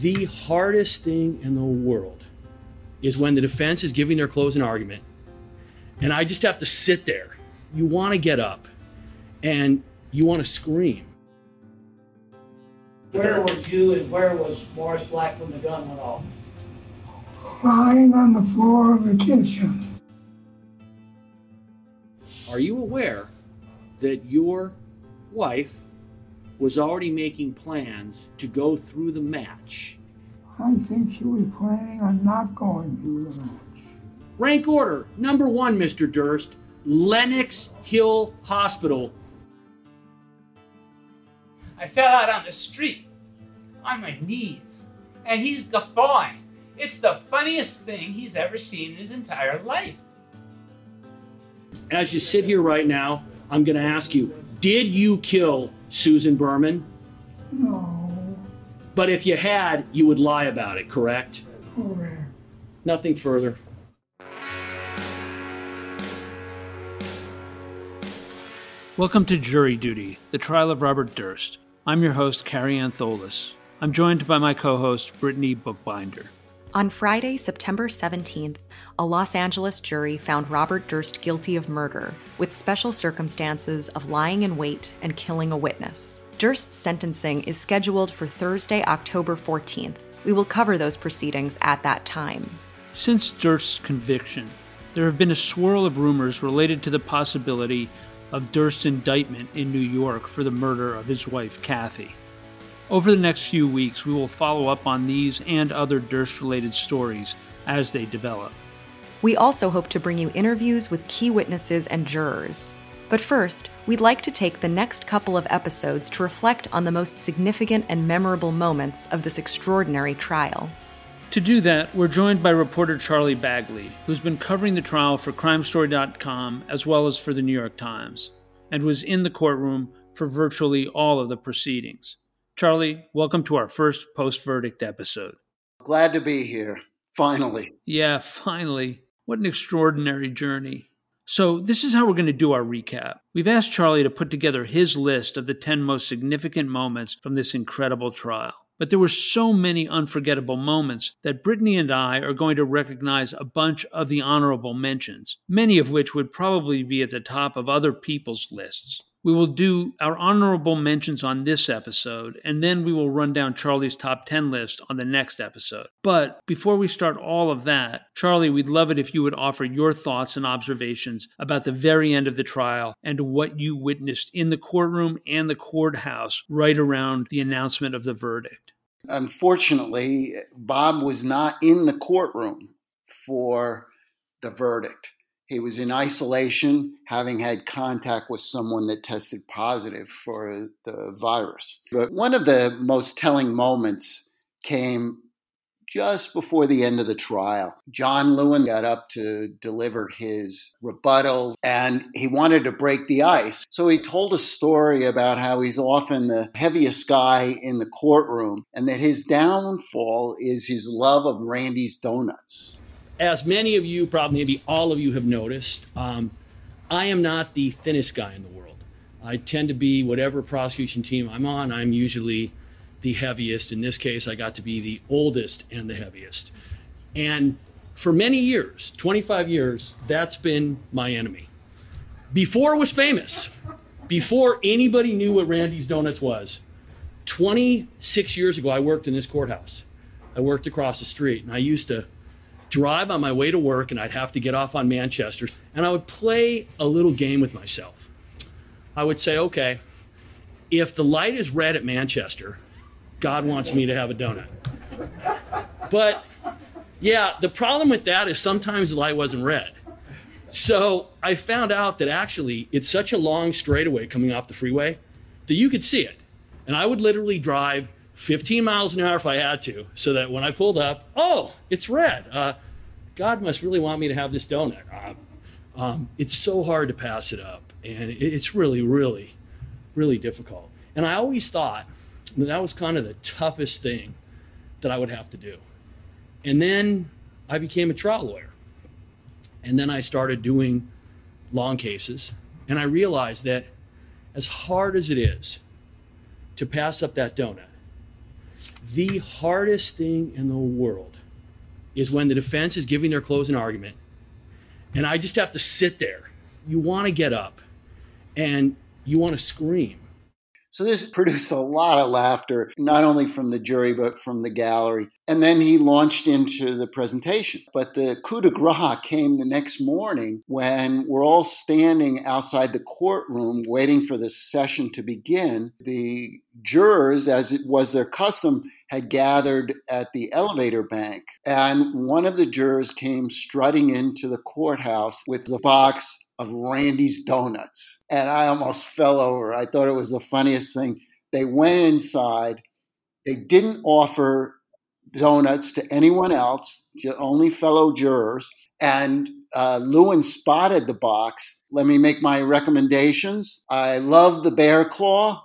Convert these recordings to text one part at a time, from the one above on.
The hardest thing in the world is when the defense is giving their closing argument, and I just have to sit there. You want to get up and you want to scream. Where was you and where was Morris Black when the gun went off? lying on the floor of the kitchen. Are you aware that your wife was already making plans to go through the match? I think she was planning on not going through the match. Rank order number one, Mr. Durst Lenox Hill Hospital. I fell out on the street on my knees, and he's guffawing. It's the funniest thing he's ever seen in his entire life. As you sit here right now, I'm going to ask you Did you kill Susan Berman? No, But if you had, you would lie about it, correct? correct. Nothing further. Welcome to Jury Duty, the trial of Robert Durst. I'm your host, Kary Antholis. I'm joined by my co host, Brittany Bookbinder. On Friday, September 17th, a Los Angeles jury found Robert Durst guilty of murder, with special circumstances of lying in wait and killing a witness. Durst's sentencing is scheduled for Thursday, October 14th. We will cover those proceedings at that time. Since Durst's conviction, there have been a swirl of rumors related to the possibility of Durst's indictment in New York for the murder of his wife, Kathy. Over the next few weeks, we will follow up on these and other Durst related stories as they develop. We also hope to bring you interviews with key witnesses and jurors. But first, we'd like to take the next couple of episodes to reflect on the most significant and memorable moments of this extraordinary trial. To do that, we're joined by reporter Charlie Bagli, who's been covering the trial for CrimeStory.com as well as for the New York Times, and was in the courtroom for virtually all of the proceedings. Charlie, welcome to our first post verdict episode. Glad to be here, finally. Yeah, finally. What an extraordinary journey. So, this is how we're going to do our recap. We've asked Charlie to put together his list of the 10 most significant moments from this incredible trial. But there were so many unforgettable moments that Brittany and I are going to recognize a bunch of the honorable mentions, many of which would probably be at the top of other people's lists. We will do our honorable mentions on this episode, and then we will run down Charlie's top 10 list on the next episode. But before we start all of that, Charlie, we'd love it if you would offer your thoughts and observations about the very end of the trial and what you witnessed in the courtroom and the courthouse right around the announcement of the verdict. Unfortunately, Bob was not in the courtroom for the verdict. He was in isolation, having had contact with someone that tested positive for the virus. But one of the most telling moments came just before the end of the trial. John Lewin got up to deliver his rebuttal and he wanted to break the ice. So he told a story about how he's often the heaviest guy in the courtroom and that his downfall is his love of Randy's Donuts. As many of you, probably maybe all of you have noticed, um, I am not the thinnest guy in the world. I tend to be whatever prosecution team I'm on, I'm usually the heaviest. In this case, I got to be the oldest and the heaviest. And for many years, 25 years, that's been my enemy. Before it was famous, before anybody knew what Randy's Donuts was, 26 years ago, I worked in this courthouse. I worked across the street, and I used to drive on my way to work, and I'd have to get off on Manchester, and I would play a little game with myself. I would say, okay, if the light is red at Manchester, God wants me to have a donut. But yeah, the problem with that is sometimes the light wasn't red. So I found out that actually it's such a long straightaway coming off the freeway that you could see it. And I would literally drive 15 miles an hour if I had to, so that when I pulled up, oh, it's red. Uh, God must really want me to have this donut. Uh, um, it's so hard to pass it up, and it's really, really, really difficult. And I always thought that, that was kind of the toughest thing that I would have to do. And then I became a trial lawyer. And then I started doing long cases. And I realized that as hard as it is to pass up that donut, the hardest thing in the world is when the defense is giving their closing argument and I just have to sit there. You want to get up and you want to scream so this produced a lot of laughter, not only from the jury, but from the gallery. And then he launched into the presentation. But the coup de grace came the next morning when we're all standing outside the courtroom waiting for the session to begin. The jurors, as it was their custom, had gathered at the elevator bank. And one of the jurors came strutting into the courthouse with the box of Randy's Donuts. And I almost fell over. I thought it was the funniest thing. They went inside, they didn't offer donuts to anyone else, only fellow jurors. And uh, Lewin spotted the box. Let me make my recommendations. I love the bear claw,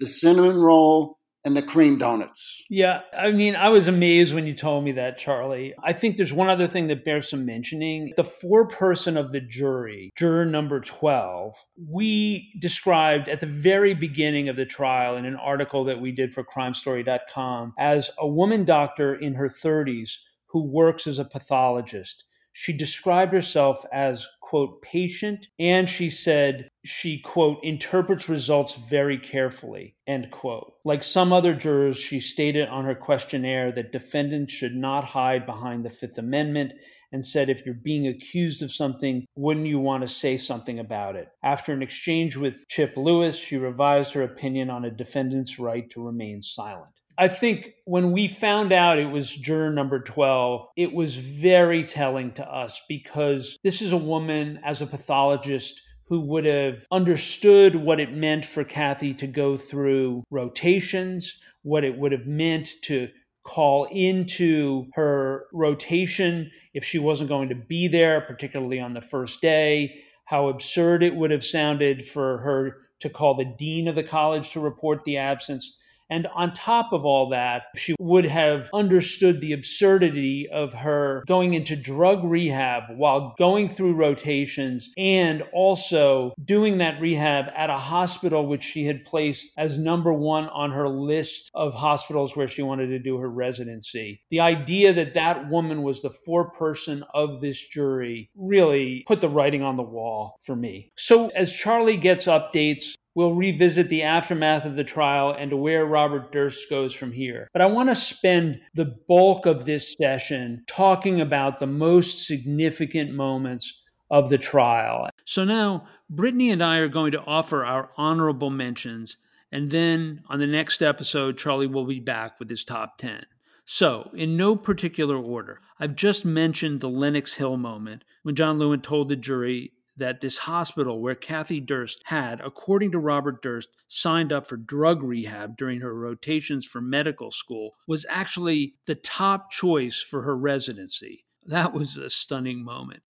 the cinnamon roll, and the cream donuts. Yeah, I mean, I was amazed when you told me that, Charlie. I think there's one other thing that bears some mentioning. The four person of the jury, juror number 12, we described at the very beginning of the trial in an article that we did for crimestory.com as a woman doctor in her 30s who works as a pathologist. She described herself as, quote, patient, and she said she, quote, interprets results very carefully, end quote. Like some other jurors, she stated on her questionnaire that defendants should not hide behind the Fifth Amendment and said if you're being accused of something, wouldn't you want to say something about it? After an exchange with Chip Lewis, she revised her opinion on a defendant's right to remain silent. I think when we found out it was juror number 12, it was very telling to us because this is a woman, as a pathologist, who would have understood what it meant for Kathy to go through rotations, what it would have meant to call into her rotation if she wasn't going to be there, particularly on the first day, how absurd it would have sounded for her to call the dean of the college to report the absence. And on top of all that, she would have understood the absurdity of her going into drug rehab while going through rotations and also doing that rehab at a hospital which she had placed as number one on her list of hospitals where she wanted to do her residency. The idea that that woman was the foreperson of this jury really put the writing on the wall for me. So as Charlie gets updates We'll revisit the aftermath of the trial and to where Robert Durst goes from here. But I want to spend the bulk of this session talking about the most significant moments of the trial. So now, Brittany and I are going to offer our honorable mentions, and then on the next episode, Charlie will be back with his top 10. So, in no particular order, I've just mentioned the Lenox Hill moment when John Lewin told the jury that this hospital where Kathy Durst had, according to Robert Durst, signed up for drug rehab during her rotations for medical school was actually the top choice for her residency. That was a stunning moment.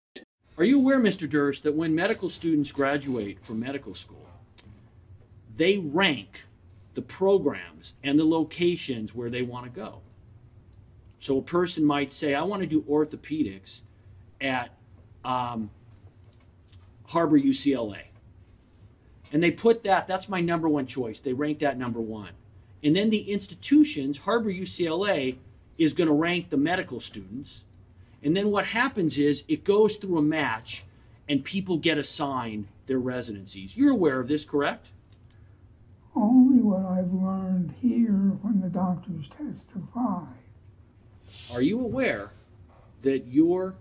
Are you aware, Mr. Durst, that when medical students graduate from medical school, they rank the programs and the locations where they want to go? So a person might say, I want to do orthopedics at um, Harbor UCLA. And they put that, that's my number one choice. They rank that number one. And then the institutions, Harbor UCLA, is going to rank the medical students. And then what happens is it goes through a match and people get assigned their residencies. You're aware of this, correct? Only what I've learned here when the doctors testify. Are you aware that your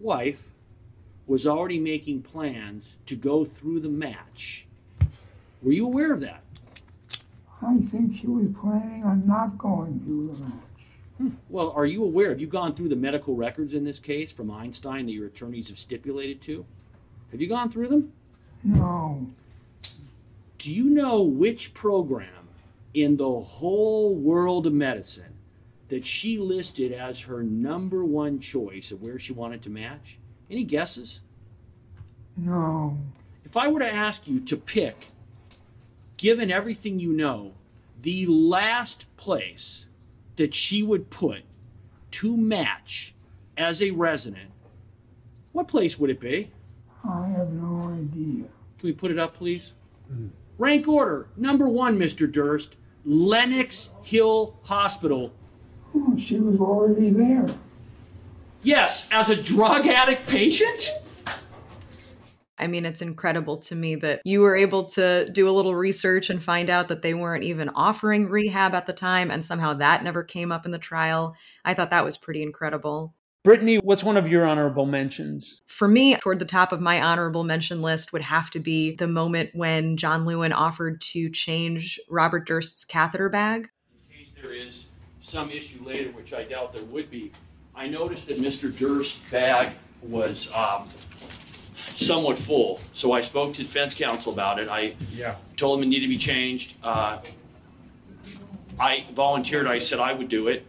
wife was already making plans to go through the match. Were you aware of that? I think she was planning on not going through the match. Hmm. Well, are you aware? Have you gone through the medical records in this case from Einstein that your attorneys have stipulated to? Have you gone through them? No. Do you know which program in the whole world of medicine that she listed as her number one choice of where she wanted to match? Any guesses? No. If I were to ask you to pick, given everything you know, the last place that she would put to match as a resident, what place would it be? I have no idea. Can we put it up, please? Rank order number one, Mr. Durst, Lenox Hill Hospital. Oh, she was already there. Yes, as a drug addict patient? I mean, it's incredible to me that you were able to do a little research and find out that they weren't even offering rehab at the time, and somehow that never came up in the trial. I thought that was pretty incredible. Brittany, what's one of your honorable mentions? For me, toward the top of my honorable mention list would have to be the moment when John Lewin offered to change Robert Durst's catheter bag. In case there is some issue later, which I doubt there would be, I noticed that Mr. Durst's bag was um, somewhat full. So I spoke to defense counsel about it. I Yeah. told him it needed to be changed. Uh, I volunteered. I said I would do it.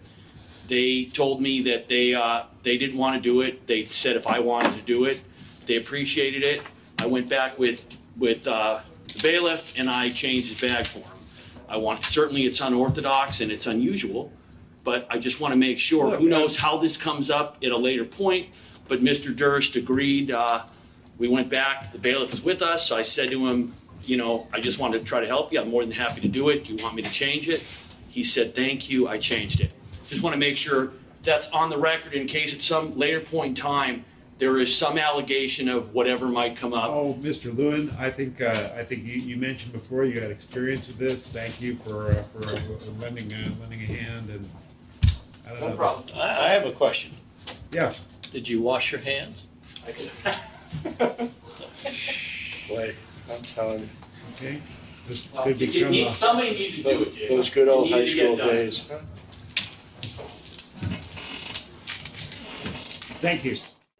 They told me that they uh, they didn't want to do it. They said if I wanted to do it, they appreciated it. I went back with with uh, the bailiff and I changed his bag for him. I want certainly it's unorthodox and it's unusual, but I just want to make sure. Look, Who knows how this comes up at a later point? But Mr. Durst agreed. Uh, we went back. The bailiff was with us. I said to him, you know, I just wanted to try to help you. I'm more than happy to do it. Do you want me to change it? He said, thank you. I changed it. Just want to make sure that's on the record in case at some later point in time there is some allegation of whatever might come up. Oh, Mr. Lewin, I think uh, I think you, you mentioned before you had experience with this. Thank you for uh, for uh, lending uh, lending a hand and I don't No know. problem. I, I have a question. Yeah. Did you wash your hands? I can- Boy, I'm telling you, Okay. This Well, could you- you become need- a, somebody needs to do it. Jay. those good old You high need to get school done. days. thank you.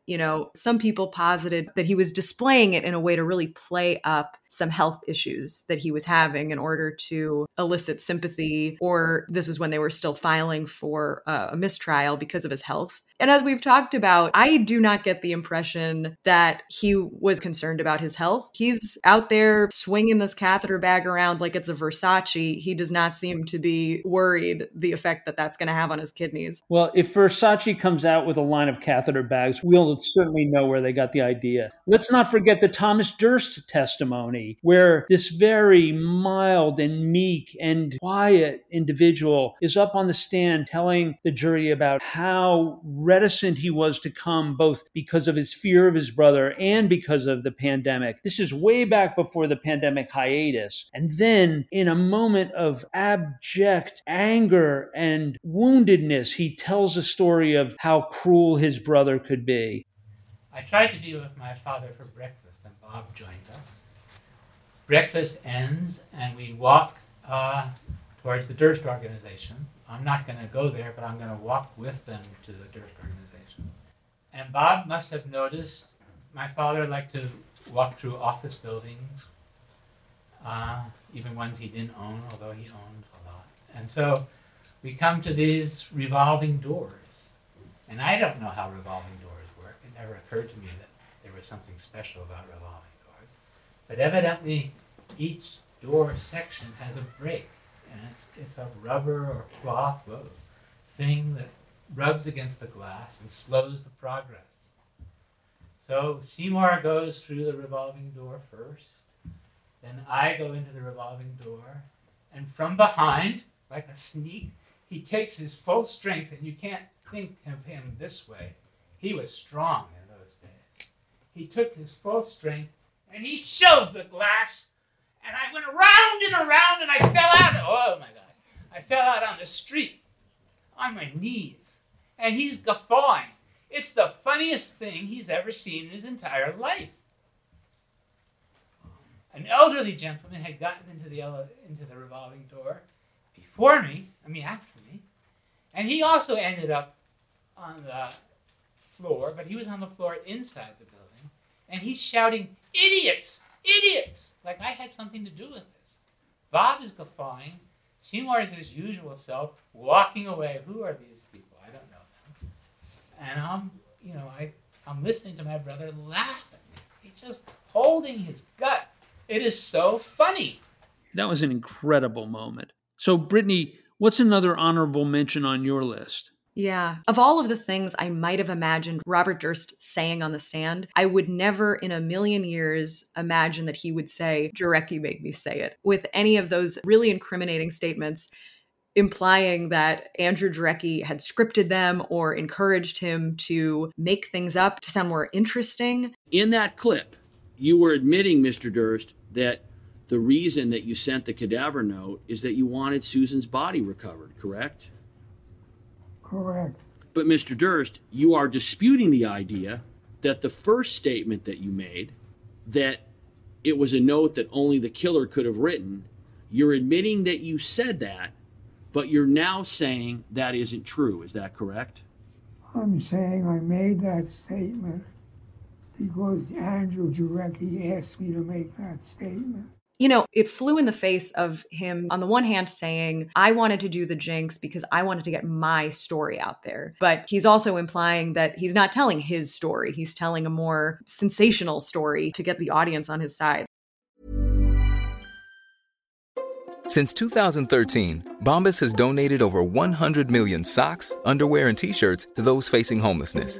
You know, some people posited that he was displaying it in a way to really play up some health issues that he was having in order to elicit sympathy, or this is when they were still filing for uh, a mistrial because of his health. And as we've talked about, I do not get the impression that he was concerned about his health. He's out there swinging this catheter bag around like it's a Versace. He does not seem to be worried the effect that that's going to have on his kidneys. Well, if Versace comes out with a line of catheter bags, we'll certainly know where they got the idea. Let's not forget the Thomas Durst testimony, where this very mild and meek and quiet individual is up on the stand telling the jury about how reticent he was to come, both because of his fear of his brother and because of the pandemic. This is way back before the pandemic hiatus. And then, in a moment of abject anger and woundedness, he tells a story of how cruel his brother could be. I tried to be with my father for breakfast, and Bob joined us. Breakfast ends, and we walk uh, towards the Durst organization. I'm not going to go there, but I'm going to walk with them to the Durst organization. And Bob must have noticed my father liked to walk through office buildings, uh, even ones he didn't own, although he owned a lot. And so we come to these revolving doors. And I don't know how revolving doors work. It never occurred to me that there was something special about revolving doors. But evidently, each door section has a break. And it's, it's a rubber or cloth thing that rubs against the glass and slows the progress. So Seymour goes through the revolving door first. Then I go into the revolving door. And from behind, like a sneak, he takes his full strength, and you can't think of him this way. He was strong in those days. He took his full strength and he shoved the glass, and I went around and around, and I fell out. Oh my God! I fell out on the street, on my knees, and he's guffawing. It's the funniest thing he's ever seen in his entire life. An elderly gentleman had gotten into the ele- into the revolving door before me. I mean, after me, and he also ended up on the floor, but he was on the floor inside the building, and he's shouting, "Idiots! Idiots!" Like I had something to do with this. Bob is guffawing. Seymour is his usual self, walking away. Who are these people? I don't know them. And I'm, you know, I, I'm listening to my brother laughing. He's just holding his gut. It is so funny. That was an incredible moment. So, Brittany, what's another honorable mention on your list? Yeah. Of all of the things I might have imagined Robert Durst saying on the stand, I would never in a million years imagine that he would say, Jarecki made me say it, with any of those really incriminating statements implying that Andrew Jarecki had scripted them or encouraged him to make things up to sound more interesting. In that clip, you were admitting, Mr. Durst, that the reason that you sent the cadaver note is that you wanted Susan's body recovered, correct? Correct. But, Mr. Durst, you are disputing the idea that the first statement that you made, that it was a note that only the killer could have written, you're admitting that you said that, but you're now saying that isn't true. Is that correct? I'm saying I made that statement because Andrew Jarecki asked me to make that statement you know, it flew in the face of him, on the one hand, saying, I wanted to do the jinx because I wanted to get my story out there. But he's also implying that he's not telling his story, he's telling a more sensational story to get the audience on his side. Since 2013, Bombas has donated over 100 million socks, underwear, and t shirts to those facing homelessness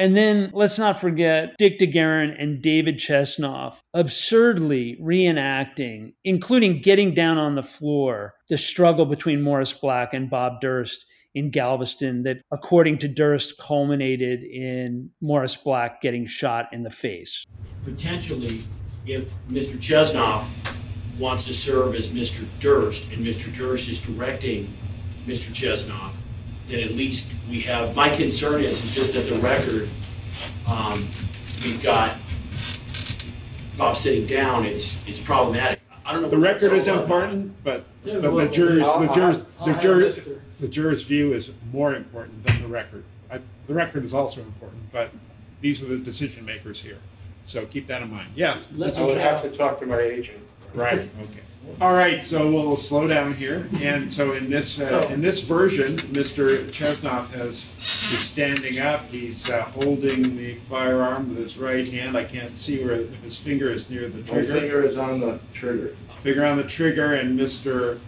And then let's not forget Dick DeGuerin and David Chesnoff absurdly reenacting, including getting down on the floor, the struggle between Morris Black and Bob Durst in Galveston that, according to Durst, culminated in Morris Black getting shot in the face. Potentially, if Mr. Chesnoff wants to serve as Mr. Durst and Mr. Durst is directing Mr. Chesnoff, then at least we have, my concern is, is just that the record, um, we've got Bob sitting down, it's, it's problematic. I don't know. The what record is it's all about. important, but, but the jurors, the jurors, the jurors, the jurors' view is more important than the record. I, the record is also important, but these are the decision makers here. So keep that in mind. Yes. I would have to talk to my agent. Right, okay. All right, so we'll slow down here. And so in this, uh, in this version, Mr. Chesnoff has, is standing up. He's uh, holding the firearm with his right hand. I can't see where, if his finger is near the My trigger. finger is on the trigger. Finger on the trigger, and Mr.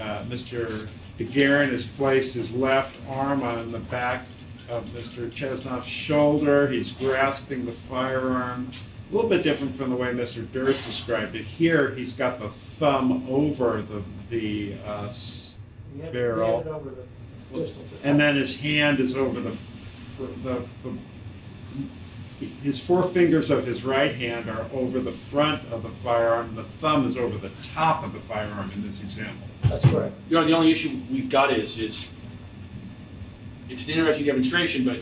Uh, Mr. DeGuerin has placed his left arm on the back of Mr. Chesnoff's shoulder. He's grasping the firearm. A little bit different from the way Mr. Durst described it. Here, he's got the thumb over the, the uh, s- You have to barrel. hand it over the And then his hand is over the, the, the, his four fingers of his right hand are over the front of the firearm. The thumb is over the top of the firearm in this example. That's correct. You know, the only issue we've got is, is it's an interesting demonstration, but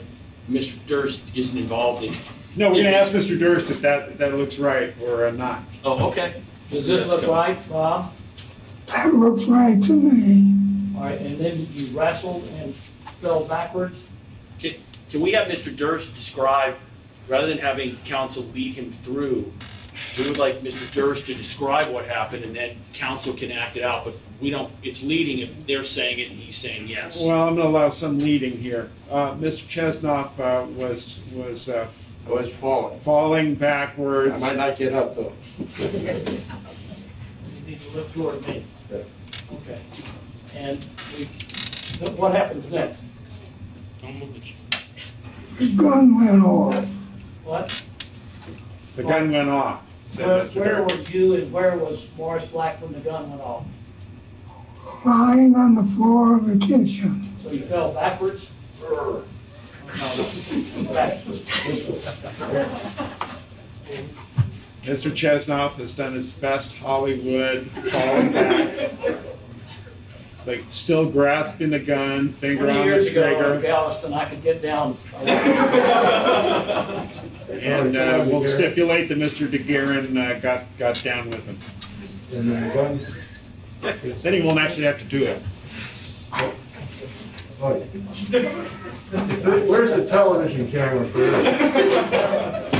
Mr. Durst isn't involved in. No, we're gonna ask Mr. Durst if that, that looks right or not. Oh, okay. Does this look right, Bob? That looks right to me. All right, and then you wrestled and fell backwards? Can, can we have Mr. Durst describe, rather than having counsel lead him through, we would like Mr. Durst to describe what happened and then counsel can act it out, but we don't, it's leading if they're saying it and he's saying yes. Well, I'm gonna allow some leading here. Uh, Mr. Chesnoff, uh, was, was, uh, I was falling. falling backwards. I backwards. might not get up though. You need to look toward me. Okay. And we, what happens next? Don't move The gun went off. What? The gun went off, said Where, Mr. where Durst. was you and where was Morris Black when the gun went off? Lying on the floor of the kitchen. So you fell backwards? No. Mr. Chesnoff has done his best Hollywood falling back. like still grasping the gun, finger Twenty on years the ago in trigger. Galveston, I could get down. And uh, we'll stipulate that Mr. DeGuerin uh, got, got down with him. And then the gun, Then he won't actually have to do it. Oh, Where's the television camera for this?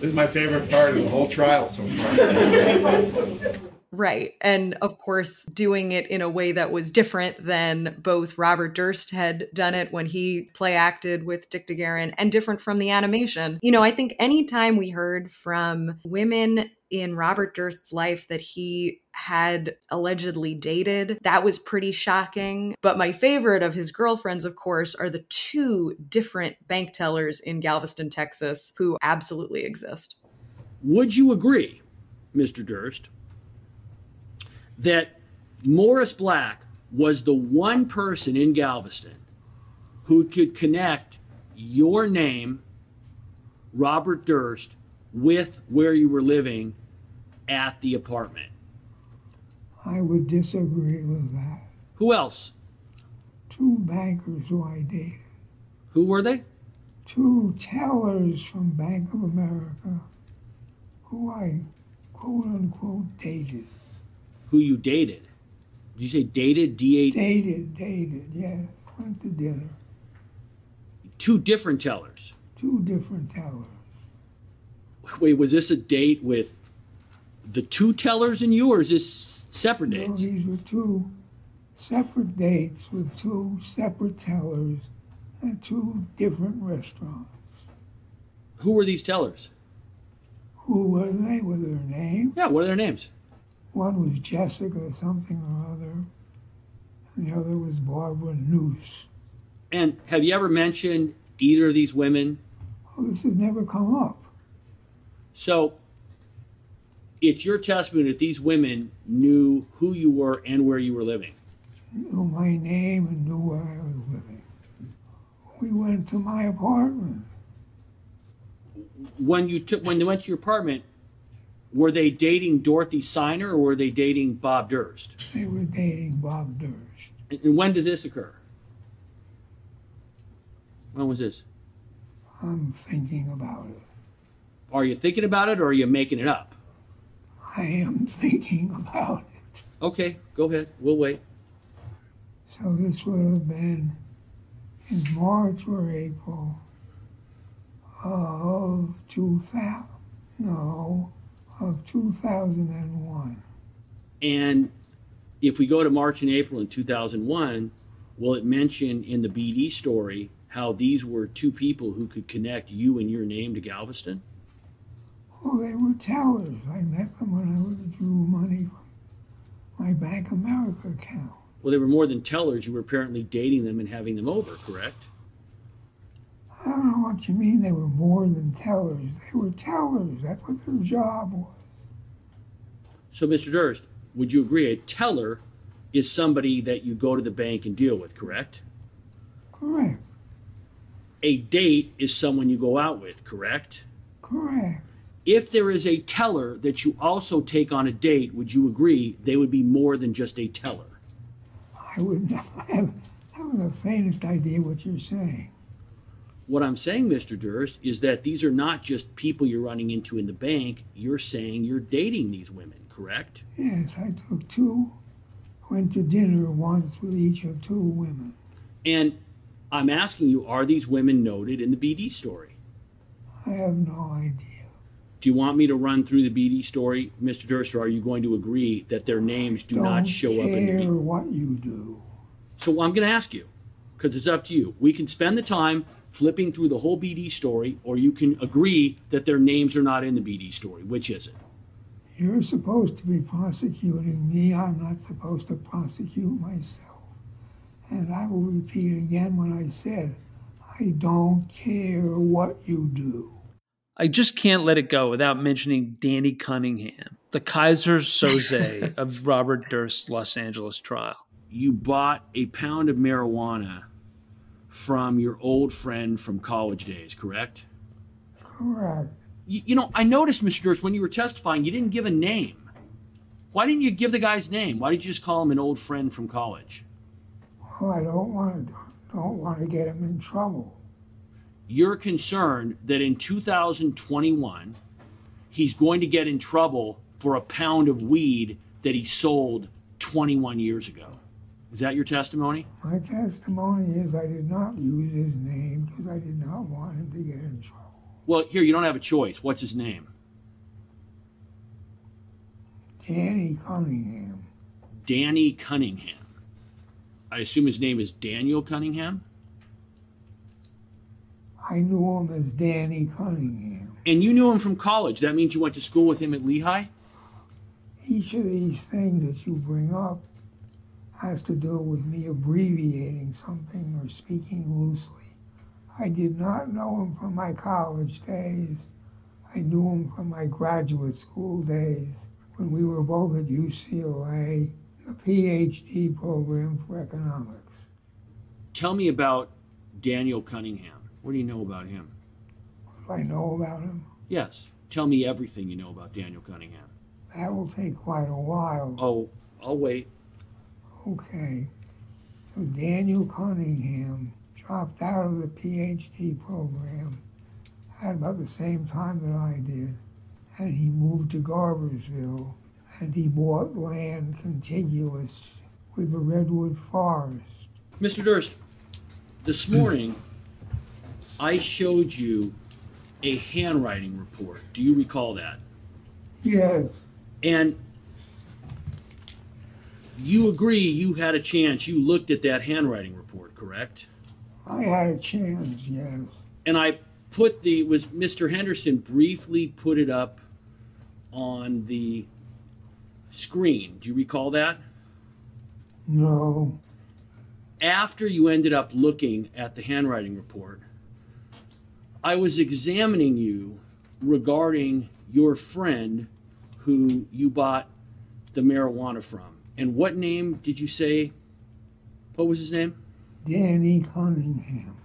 This is my favorite part of the whole trial so far. Right. And of course, doing it in a way that was different than both Robert Durst had done it when he play acted with Dick DeGuerin and different from the animation. You know, I think anytime we heard from women in Robert Durst's life that he had allegedly dated, that was pretty shocking. But my favorite of his girlfriends, of course, are the two different bank tellers in Galveston, Texas, who absolutely exist. Would you agree, Mr. Durst, that Morris Black was the one person in Galveston who could connect your name, Robert Durst, with where you were living at the apartment? I would disagree with that. Who else? Two bankers who I dated, Who were they? two tellers from Bank of America who I quote unquote dated. Who you dated? Did you say dated? D A Dated, dated, yeah. Went to dinner. two different tellers. Two different tellers. Wait, was this a date with the two tellers and you, or is this separate No, dates? these were two separate dates with two separate tellers at two different restaurants. Who were these tellers? Who were they? Were their names? Yeah, what are their names? One was Jessica something or other, and the other was Barbara Noose. And have you ever mentioned either of these women? Oh, this has never come up. So it's your testimony that these women knew who you were and where you were living. Knew my name and knew where I was living. We went to my apartment. When you took when they went to your apartment, were they dating Dorothy Ciner or were they dating Bob Durst? They were dating Bob Durst. And, and when did this occur? When was this? I'm thinking about it. Are you thinking about it or are you making it up? I am thinking about it. Okay, go ahead. We'll wait. So this would have been in March or April of 2000. No, of 2001. And if we go to March and April in 2001, will it mention in the BD story how these were two people who could connect you and your name to Galveston? Oh, they were tellers. I met them when I withdrew money from my Bank of America account. Well, they were more than tellers. You were apparently dating them and having them over, correct? I don't know what you mean they were more than tellers. They were tellers. That's what their job was. So, Mr. Durst, would you agree a teller is somebody that you go to the bank and deal with, correct? Correct. A date is someone you go out with, correct? Correct. If there is a teller that you also take on a date, would you agree they would be more than just a teller? I would not have, have the faintest idea what you're saying. What I'm saying, Mr. Durst, is that these are not just people you're running into in the bank. You're saying you're dating these women, correct? Yes, I took two, went to dinner once with each of two women. And I'm asking you, are these women noted in the BD story? I have no idea. Do you want me to run through the BD story, Mr. Durst, or are you going to agree that their names do Don't not show up in the care BD? what you do. So I'm going to ask you, because it's up to you. We can spend the time flipping through the whole BD story, or you can agree that their names are not in the BD story. Which is it? You're supposed to be prosecuting me. I'm not supposed to prosecute myself. And I will repeat again what I said. I don't care what you do. I just can't let it go without mentioning Danny Cunningham, the Keyser Soze of Robert Durst's Los Angeles trial. You bought a pound of marijuana from your old friend from college days, correct? Correct. You, you know, I noticed, Mr. Durst, when you were testifying, you didn't give a name. Why didn't you give the guy's name? Why did you just call him an old friend from college? Oh, I don't want to don't want to get him in trouble. You're concerned that in 2021 he's going to get in trouble for a pound of weed that he sold 21 years ago. Is that your testimony? My testimony is I did not use his name because I did not want him to get in trouble. Well, here you don't have a choice. What's his name? Danny Cunningham. Danny Cunningham. I assume his name is Daniel Cunningham? I knew him as Danny Cunningham. And you knew him from college. That means you went to school with him at Lehigh? Each of these things that you bring up has to do with me abbreviating something or speaking loosely. I did not know him from my college days. I knew him from my graduate school days when we were both at UCLA, the PhD program for economics. Tell me about Daniel Cunningham. What do you know about him? What do I know about him? Yes. Tell me everything you know about Daniel Cunningham. That will take quite a while. Oh, I'll wait. Okay. So Daniel Cunningham dropped out of the PhD program at about the same time that I did. And he moved to Garberville and he bought land contiguous with the Redwood Forest. Mr. Durst, this morning I showed you a handwriting report. Do you recall that? Yes. And you agree you had a chance, you looked at that handwriting report, correct? I had a chance, yes. And I put the, was Mr. Henderson briefly put it up on the screen. Do you recall that? No. After you ended up looking at the handwriting report, I was examining you regarding your friend who you bought the marijuana from. And what name did you say? What was his name? Danny Cunningham.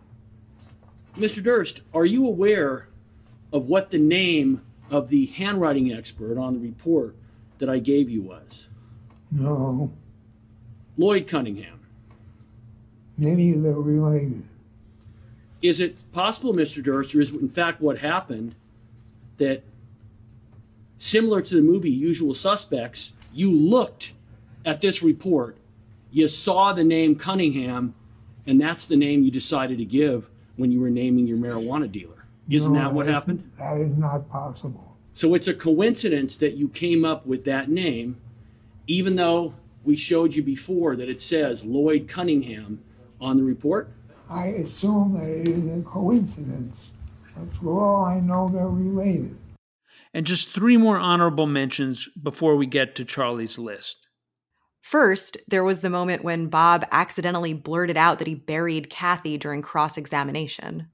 Mr. Durst, are you aware of what the name of the handwriting expert on the report that I gave you was? No. Lloyd Cunningham. Maybe they're related. Is it possible, Mr. Durst, or is in fact what happened that similar to the movie Usual Suspects, you looked at this report, you saw the name Cunningham, and that's the name you decided to give when you were naming your marijuana dealer? Isn't No, that what is- happened? That is not possible. So it's a coincidence that you came up with that name, even though we showed you before that it says Lloyd Cunningham on the report? I assume that it is a coincidence. But for all I know, they're related. And just three more honorable mentions before we get to Charlie's list. First, there was the moment when Bob accidentally blurted out that he buried Kathy during cross examination.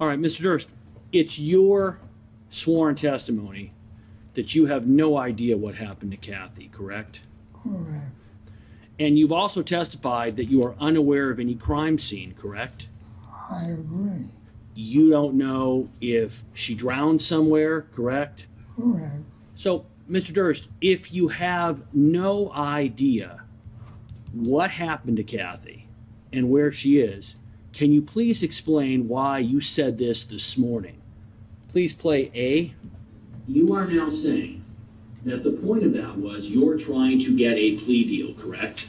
All right, Mr. Durst, it's your sworn testimony that you have no idea what happened to Kathy, correct? Correct. And you've also testified that you are unaware of any crime scene, correct? I agree. You don't know if she drowned somewhere, correct? Correct. So, Mr. Durst, if you have no idea what happened to Kathy and where she is, can you please explain why you said this this morning? Please play A. You are now saying that the point of that was you're trying to get a plea deal, correct?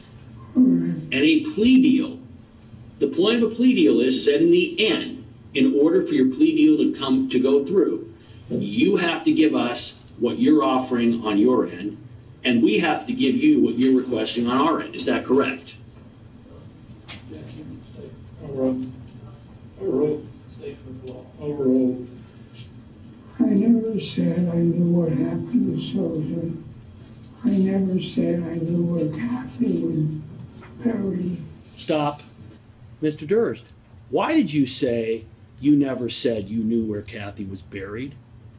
Mm-hmm. And a plea deal, the point of a plea deal is, is that in the end, in order for your plea deal to come to go through, you have to give us what you're offering on your end, and we have to give you what you're requesting on our end. Is that correct? Overall, overall, overall, I never said I knew what happened to Susan. I never said I knew where Kathy was buried. Stop. Mr. Durst, why did you say you never said you knew where Kathy was buried?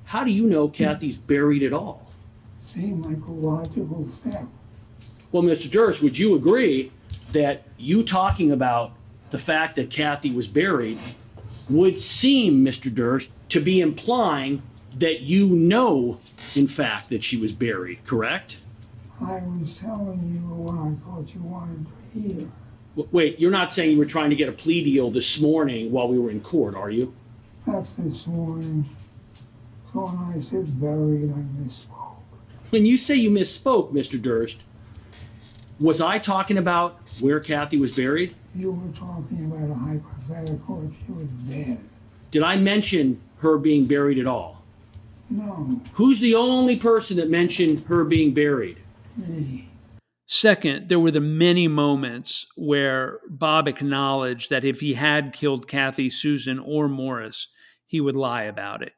How do you know Kathy's buried at all? Seemed like a logical step. Well, Mr. Durst, would you agree that you talking about the fact that Kathy was buried would seem, Mr. Durst, to be implying that you know, in fact, that she was buried, correct? I was telling you what I thought you wanted to hear. Wait, you're not saying you were trying to get a plea deal this morning while we were in court, are you? That's this morning. So when I said buried, I misspoke. When you say you misspoke, Mr. Durst, was I talking about where Kathy was buried? You were talking about a hypothetical if she was dead. Did I mention her being buried at all? No, Who's the only person that mentioned her being buried? me. Second, there were the many moments where Bob acknowledged that if he had killed Kathy, Susan, or Morris, he would lie about it.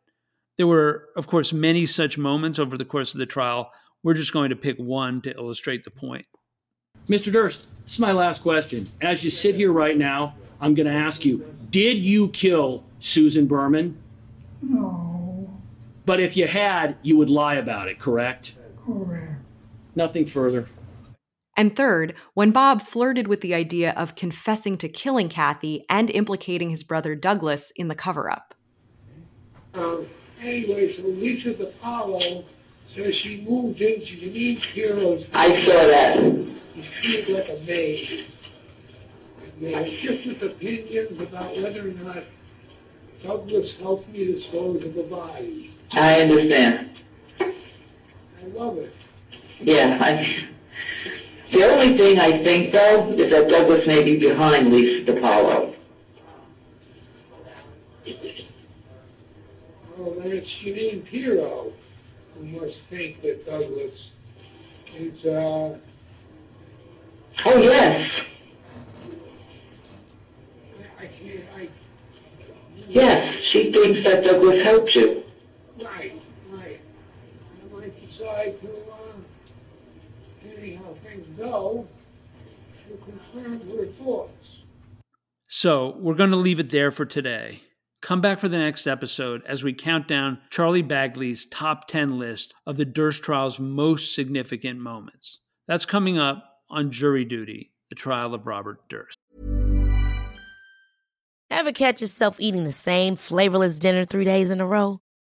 There were, of course, many such moments over the course of the trial. We're just going to pick one to illustrate the point. Mr. Durst, this is my last question. As you sit here right now, I'm going to ask you Did you kill Susan Berman? No, But if you had, you would lie about it, correct? correct. Nothing further. And third, when Bob flirted with the idea of confessing to killing Kathy and implicating his brother Douglas in the cover up. Um, anyway, so Lisa DePaulo says she moved in, she needs heroes. I saw that. She's treated like a maid. And they have different opinions about whether or not Douglas helped me dispose of the body. I understand. I love it. Yeah, I, the only thing I think though is that Douglas may be behind Lisa DePaulo. Oh, then it's Jeanine Pirro who must think that Douglas is, uh, Oh yes, I can't, I, yes, she thinks that Douglas helped you. Right, right. I might decide to, uh, depending how things go, to confirm her thoughts. So we're going to leave it there for today. Come back for the next episode as we count down Charlie Bagli's top 10 list of the Durst trial's most significant moments. That's coming up on Jury Duty, the trial of Robert Durst. Ever catch yourself eating the same flavorless dinner three days in a row?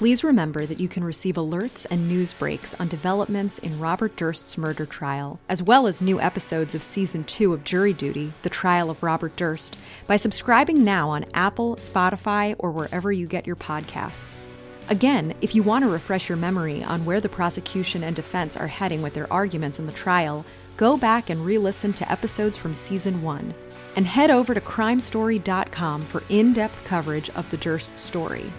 Please remember that you can receive alerts and news breaks on developments in Robert Durst's murder trial, as well as new episodes of Season 2 of Jury Duty, The Trial of Robert Durst, by subscribing now on Apple, Spotify, or wherever you get your podcasts. Again, if you want to refresh your memory on where the prosecution and defense are heading with their arguments in the trial, go back and re listen to episodes from Season 1. And head over to crimestory.com for in depth coverage of the Durst story.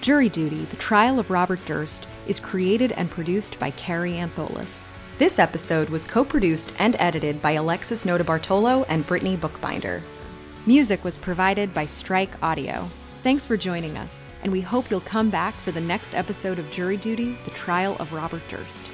Jury Duty, The Trial of Robert Durst, is created and produced by Kary Antholis. This episode was co produced and edited by Alexis Notabartolo and Brittany Bookbinder. Music was provided by Strike Audio. Thanks for joining us, and we hope you'll come back for the next episode of Jury Duty The Trial of Robert Durst.